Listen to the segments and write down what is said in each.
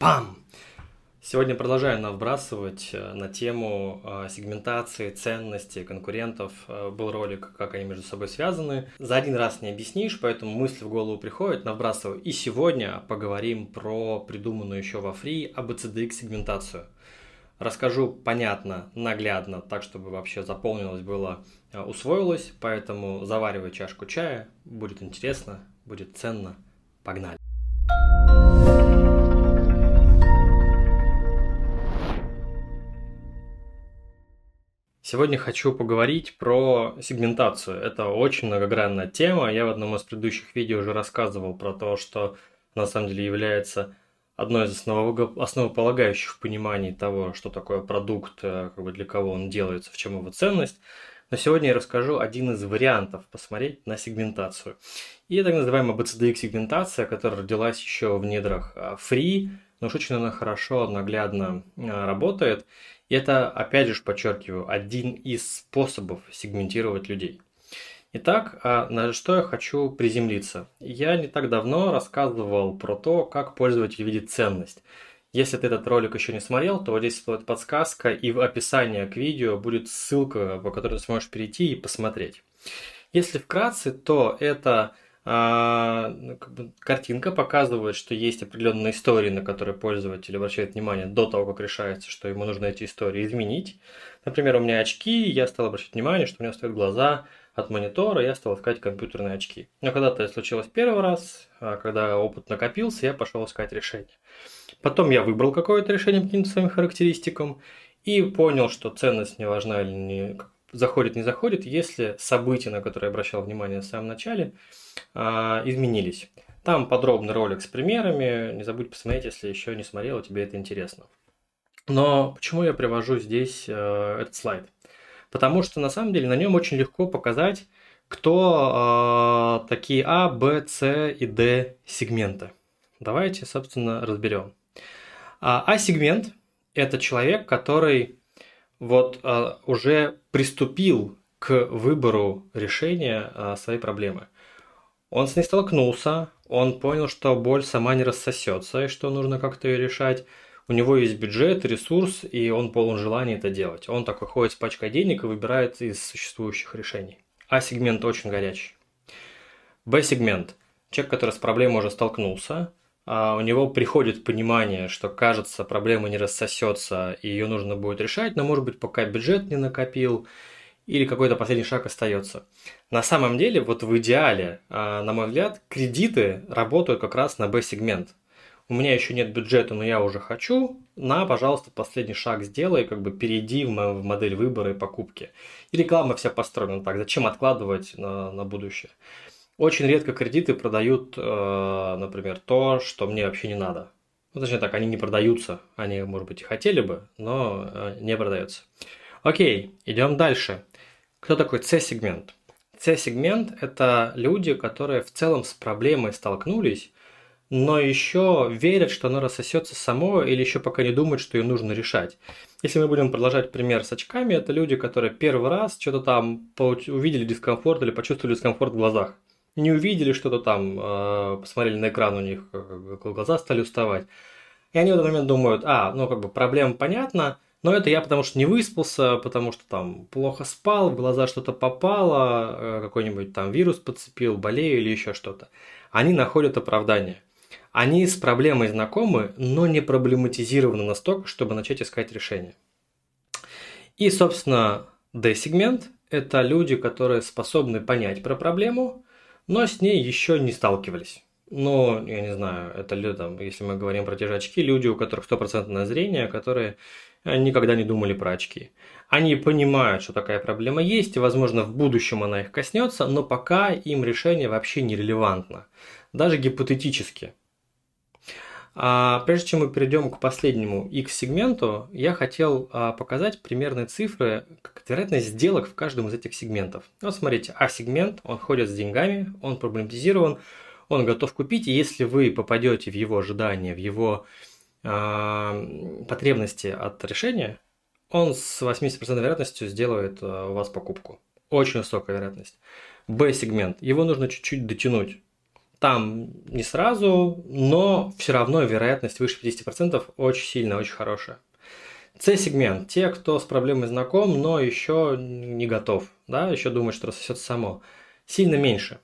Пам! Сегодня продолжаю вбрасывать э, на тему э, сегментации, ценности конкурентов. Э, был ролик, как они между собой связаны. За один раз не объяснишь, поэтому мысли в голову приходят, набрасываю. И сегодня поговорим про придуманную еще во Free ABCDX сегментацию. Расскажу понятно, наглядно, так, чтобы вообще заполнилось, было, усвоилось. Поэтому заваривай чашку чая, будет интересно, будет ценно. Погнали! Сегодня хочу поговорить про сегментацию. Это очень многогранная тема. Я в одном из предыдущих видео уже рассказывал про то, что на самом деле является одной из основ... основополагающих в понимании того, что такое продукт, э, как бы для кого он делается, в чем его ценность. Но сегодня я расскажу один из вариантов посмотреть на сегментацию. И так называемая BCDX сегментация, которая родилась еще в недрах э, Free, но очень она хорошо, наглядно э, работает. И это, опять же, подчеркиваю, один из способов сегментировать людей. Итак, а на что я хочу приземлиться? Я не так давно рассказывал про то, как пользователь видит ценность. Если ты этот ролик еще не смотрел, то вот здесь будет подсказка, и в описании к видео будет ссылка, по которой ты сможешь перейти и посмотреть. Если вкратце, то это ну, как бы картинка показывает, что есть определенные истории, на которые пользователь обращает внимание до того, как решается, что ему нужно эти истории изменить. Например, у меня очки, я стал обращать внимание, что у меня стоят глаза от монитора, я стал искать компьютерные очки. Но когда-то это случилось первый раз, а когда опыт накопился, я пошел искать решение. Потом я выбрал какое-то решение по каким-то своим характеристикам и понял, что ценность не важна или не заходит, не заходит, если события, на которые я обращал внимание в самом начале, а, изменились. Там подробный ролик с примерами. Не забудь посмотреть, если еще не смотрел, тебе это интересно. Но почему я привожу здесь э, этот слайд? Потому что на самом деле на нем очень легко показать, кто э, такие А, Б, С и Д сегменты. Давайте, собственно, разберем. А, а сегмент – это человек, который вот э, уже приступил к выбору решения э, своей проблемы. Он с ней столкнулся, он понял, что боль сама не рассосется и что нужно как-то ее решать. У него есть бюджет, ресурс, и он полон желания это делать. Он такой ходит с пачкой денег и выбирает из существующих решений. А-сегмент очень горячий. Б-сегмент. Человек, который с проблемой уже столкнулся, а у него приходит понимание, что кажется, проблема не рассосется, и ее нужно будет решать, но может быть пока бюджет не накопил, или какой-то последний шаг остается. На самом деле, вот в идеале, а, на мой взгляд, кредиты работают как раз на B-сегмент. У меня еще нет бюджета, но я уже хочу. На, пожалуйста, последний шаг сделай, как бы перейди в модель выбора и покупки. И реклама вся построена так. Зачем откладывать на, на будущее? Очень редко кредиты продают, э, например, то, что мне вообще не надо. Ну, точнее так, они не продаются. Они, может быть, и хотели бы, но э, не продаются. Окей, идем дальше. Кто такой C-сегмент? C-сегмент – это люди, которые в целом с проблемой столкнулись, но еще верят, что она рассосется само, или еще пока не думают, что ее нужно решать. Если мы будем продолжать пример с очками, это люди, которые первый раз что-то там увидели дискомфорт или почувствовали дискомфорт в глазах. Не увидели что-то там, э, посмотрели на экран, у них глаза стали уставать. И они в этот момент думают, а, ну как бы проблема понятна, но это я потому что не выспался, потому что там плохо спал, в глаза что-то попало, э, какой-нибудь там вирус подцепил, болею или еще что-то. Они находят оправдание. Они с проблемой знакомы, но не проблематизированы настолько, чтобы начать искать решение. И, собственно, D-сегмент – это люди, которые способны понять про проблему, но с ней еще не сталкивались. Ну, я не знаю, это там, если мы говорим про те же очки, люди, у которых стопроцентное зрение, которые никогда не думали про очки. Они понимают, что такая проблема есть, и, возможно, в будущем она их коснется, но пока им решение вообще не релевантно, даже гипотетически. А прежде чем мы перейдем к последнему X-сегменту, я хотел а, показать примерные цифры, как вероятность сделок в каждом из этих сегментов. Вот смотрите, А-сегмент, он ходит с деньгами, он проблематизирован, он готов купить, и если вы попадете в его ожидания, в его э, потребности от решения, он с 80% вероятностью сделает э, у вас покупку. Очень высокая вероятность. Б-сегмент. Его нужно чуть-чуть дотянуть. Там не сразу, но все равно вероятность выше 50% очень сильная, очень хорошая. С-сегмент – те, кто с проблемой знаком, но еще не готов, да, еще думает, что рассосется само. Сильно меньше.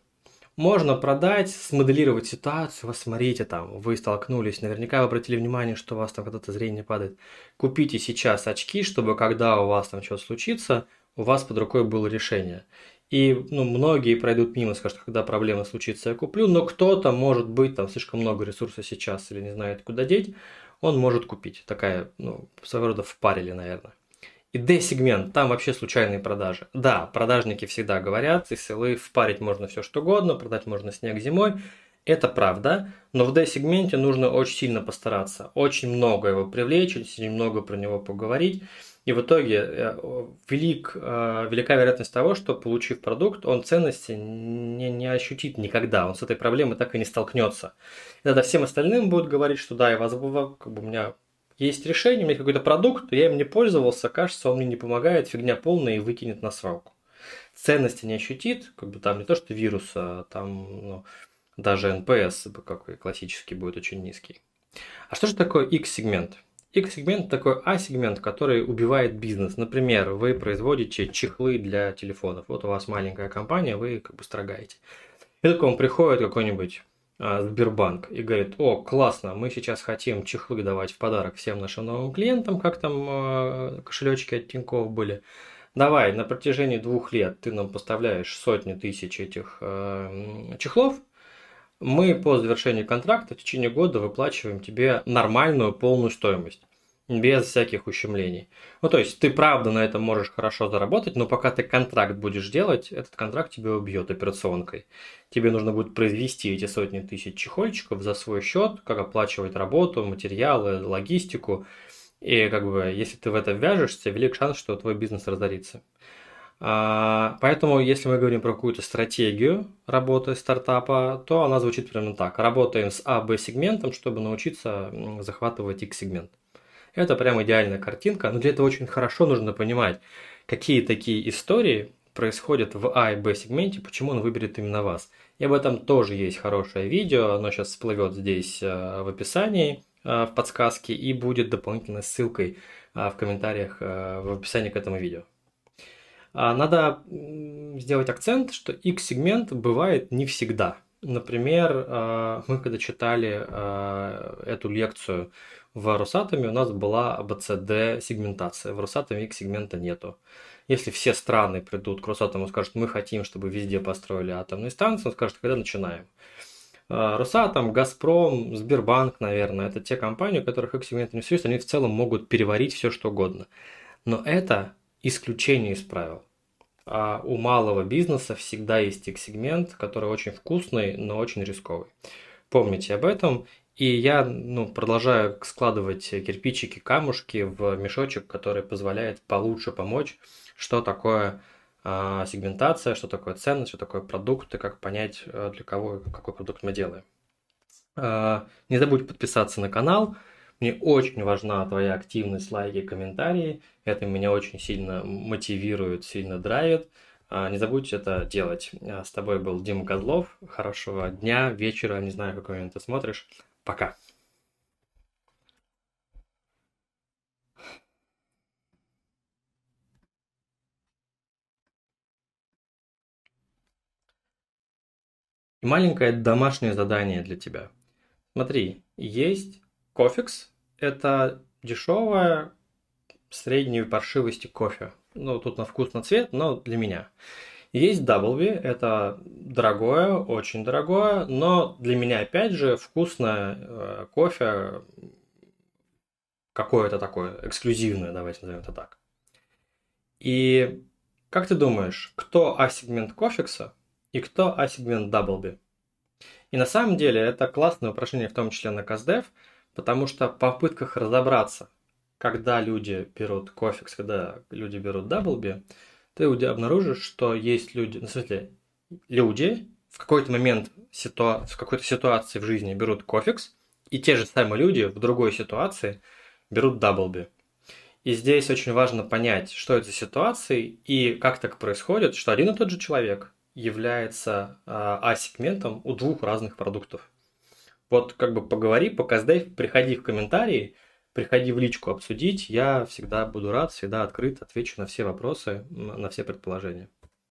Можно продать, смоделировать ситуацию, вот смотрите там, вы столкнулись, наверняка вы обратили внимание, что у вас там когда-то зрение падает. Купите сейчас очки, чтобы когда у вас там что-то случится, у вас под рукой было решение. И ну, многие пройдут мимо, скажут, когда проблема случится, я куплю, но кто-то, может быть, там слишком много ресурсов сейчас или не знает, куда деть, он может купить. Такая, ну, своего рода впарили, наверное. И D-сегмент, там вообще случайные продажи. Да, продажники всегда говорят, из селы впарить можно все что угодно, продать можно снег зимой. Это правда, но в D-сегменте нужно очень сильно постараться, очень много его привлечь, очень много про него поговорить. И в итоге э, велик, э, велика вероятность того, что получив продукт, он ценности не, не ощутит никогда, он с этой проблемой так и не столкнется. И тогда всем остальным будут говорить, что да, я вас, как бы у меня есть решение, у меня какой-то продукт, я им не пользовался, кажется, он мне не помогает, фигня полная и выкинет на свалку. Ценности не ощутит, как бы там не то, что вируса, там ну, даже NPS, какой классический, будет очень низкий. А что же такое X-сегмент? X-сегмент такой А-сегмент, который убивает бизнес. Например, вы производите чехлы для телефонов. Вот у вас маленькая компания, вы как бы строгаете. И так вам приходит какой-нибудь а, Сбербанк и говорит, о, классно, мы сейчас хотим чехлы давать в подарок всем нашим новым клиентам, как там а, кошелечки от Тинькофф были. Давай, на протяжении двух лет ты нам поставляешь сотни тысяч этих э, чехлов, мы по завершении контракта в течение года выплачиваем тебе нормальную полную стоимость без всяких ущемлений. Ну, то есть, ты правда на этом можешь хорошо заработать, но пока ты контракт будешь делать, этот контракт тебя убьет операционкой. Тебе нужно будет произвести эти сотни тысяч чехольчиков за свой счет, как оплачивать работу, материалы, логистику. И как бы, если ты в это вяжешься, велик шанс, что твой бизнес разорится. А, поэтому, если мы говорим про какую-то стратегию работы стартапа, то она звучит примерно так. Работаем с А-Б сегментом, чтобы научиться захватывать X-сегмент. Это прям идеальная картинка, но для этого очень хорошо нужно понимать, какие такие истории происходят в А и Б сегменте, почему он выберет именно вас. И об этом тоже есть хорошее видео, оно сейчас всплывет здесь э, в описании, э, в подсказке, и будет дополнительной ссылкой э, в комментариях в описании к этому видео. А, надо сделать акцент, что X-сегмент бывает не всегда. Например, мы когда читали эту лекцию в Росатоме у нас была АБЦД сегментация, в Росатоме X сегмента нету. Если все страны придут к Росатому и скажут, мы хотим, чтобы везде построили атомные станции, он скажет, когда начинаем. А, Росатом, Газпром, Сбербанк, наверное, это те компании, у которых X-сегмент не существует, они в целом могут переварить все, что угодно. Но это исключение из правил. А у малого бизнеса всегда есть X-сегмент, который очень вкусный, но очень рисковый. Помните об этом и я ну, продолжаю складывать кирпичики, камушки в мешочек, который позволяет получше помочь, что такое э, сегментация, что такое ценность, что такое продукт, и как понять, э, для кого какой продукт мы делаем. Э, не забудь подписаться на канал. Мне очень важна твоя активность, лайки, комментарии. Это меня очень сильно мотивирует, сильно драйвит. Не забудь это делать. С тобой был Дима Козлов. Хорошего дня, вечера, не знаю, какой момент ты смотришь. Пока. И маленькое домашнее задание для тебя. Смотри, есть кофекс. Это дешевая средней паршивости кофе. Ну, тут на вкус, на цвет, но для меня. Есть W, это дорогое, очень дорогое, но для меня, опять же, вкусное э, кофе какое-то такое, эксклюзивное, давайте назовем это так. И как ты думаешь, кто А-сегмент кофекса и кто А-сегмент Даблби? И на самом деле это классное упражнение, в том числе на КАЗДЕВ, потому что в попытках разобраться, когда люди берут кофекс, когда люди берут Даблби, ты обнаружишь, что есть люди, ну, в смысле, люди в какой-то момент ситуа- в какой-то ситуации в жизни берут кофекс, и те же самые люди в другой ситуации берут даблби. И здесь очень важно понять, что это за ситуации и как так происходит, что один и тот же человек является А-сегментом у двух разных продуктов. Вот как бы поговори, показдай, приходи в комментарии, приходи в личку обсудить. Я всегда буду рад, всегда открыт, отвечу на все вопросы, на все предположения.